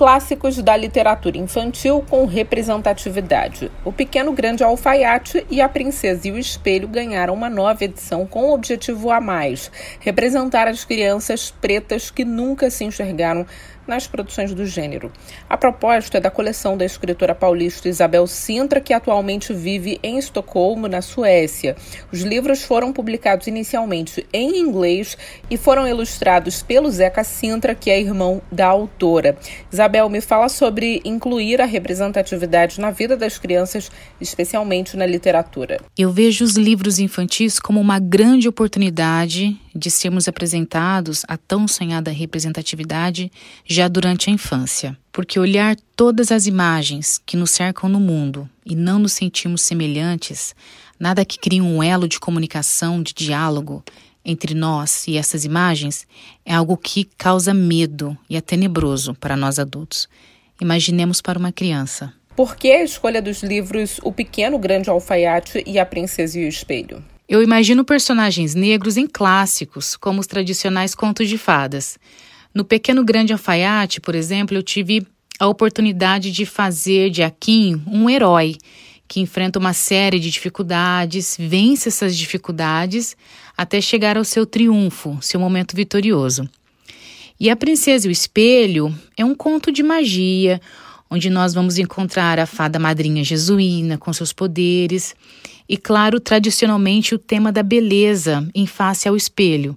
Clássicos da literatura infantil com representatividade. O Pequeno Grande Alfaiate e A Princesa e o Espelho ganharam uma nova edição com o objetivo a mais: representar as crianças pretas que nunca se enxergaram nas produções do gênero. A proposta é da coleção da escritora paulista Isabel Sintra, que atualmente vive em Estocolmo, na Suécia. Os livros foram publicados inicialmente em inglês e foram ilustrados pelo Zeca Sintra, que é irmão da autora. Isabel, me fala sobre incluir a representatividade na vida das crianças, especialmente na literatura. Eu vejo os livros infantis como uma grande oportunidade de sermos apresentados a tão sonhada representatividade já durante a infância. Porque olhar todas as imagens que nos cercam no mundo e não nos sentirmos semelhantes, nada que crie um elo de comunicação, de diálogo entre nós e essas imagens, é algo que causa medo e é tenebroso para nós adultos. Imaginemos para uma criança. Por que a escolha dos livros O Pequeno Grande Alfaiate e A Princesa e o Espelho? Eu imagino personagens negros em clássicos, como os tradicionais contos de fadas. No Pequeno Grande Alfaiate, por exemplo, eu tive a oportunidade de fazer de Akin um herói que enfrenta uma série de dificuldades, vence essas dificuldades até chegar ao seu triunfo, seu momento vitorioso. E A Princesa e o Espelho é um conto de magia, onde nós vamos encontrar a fada madrinha jesuína com seus poderes e, claro, tradicionalmente o tema da beleza em face ao espelho,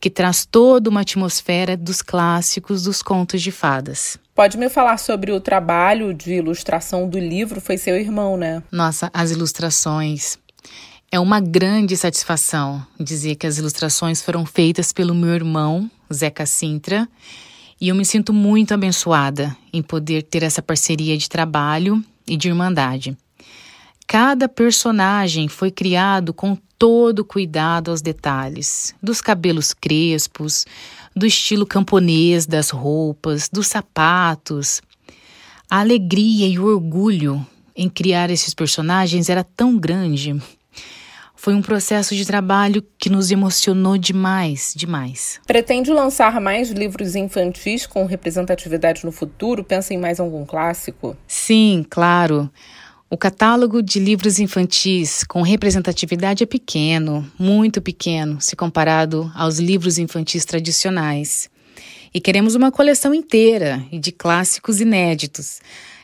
que traz toda uma atmosfera dos clássicos dos contos de fadas. Pode me falar sobre o trabalho de ilustração do livro? Foi seu irmão, né? Nossa, as ilustrações. É uma grande satisfação dizer que as ilustrações foram feitas pelo meu irmão, Zeca Sintra, e eu me sinto muito abençoada em poder ter essa parceria de trabalho e de irmandade. Cada personagem foi criado com todo cuidado aos detalhes, dos cabelos crespos, do estilo camponês das roupas, dos sapatos. A alegria e o orgulho em criar esses personagens era tão grande. Foi um processo de trabalho que nos emocionou demais, demais. Pretende lançar mais livros infantis com representatividade no futuro? Pensa em mais algum clássico? Sim, claro. O catálogo de livros infantis com representatividade é pequeno, muito pequeno, se comparado aos livros infantis tradicionais. E queremos uma coleção inteira e de clássicos inéditos.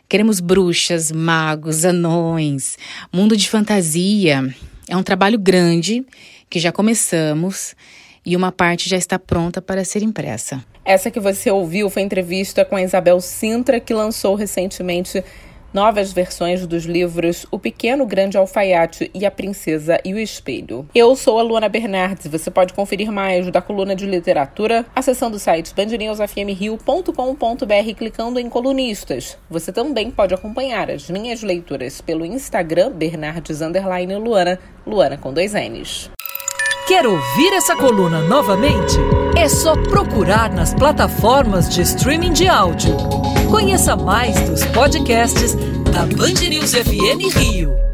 Queremos bruxas, magos, anões, mundo de fantasia. É um trabalho grande que já começamos e uma parte já está pronta para ser impressa. Essa que você ouviu foi entrevista com a Isabel Sintra, que lançou recentemente novas versões dos livros O Pequeno Grande Alfaiate e A Princesa e o Espelho. Eu sou a Luana Bernardes. Você pode conferir mais da coluna de literatura acessando o site bandnewsfmrio.com.br clicando em colunistas. Você também pode acompanhar as minhas leituras pelo Instagram Bernardes Luana, Luana com dois N's. Quer ouvir essa coluna novamente? É só procurar nas plataformas de streaming de áudio. Conheça mais dos podcasts da Band News FM Rio.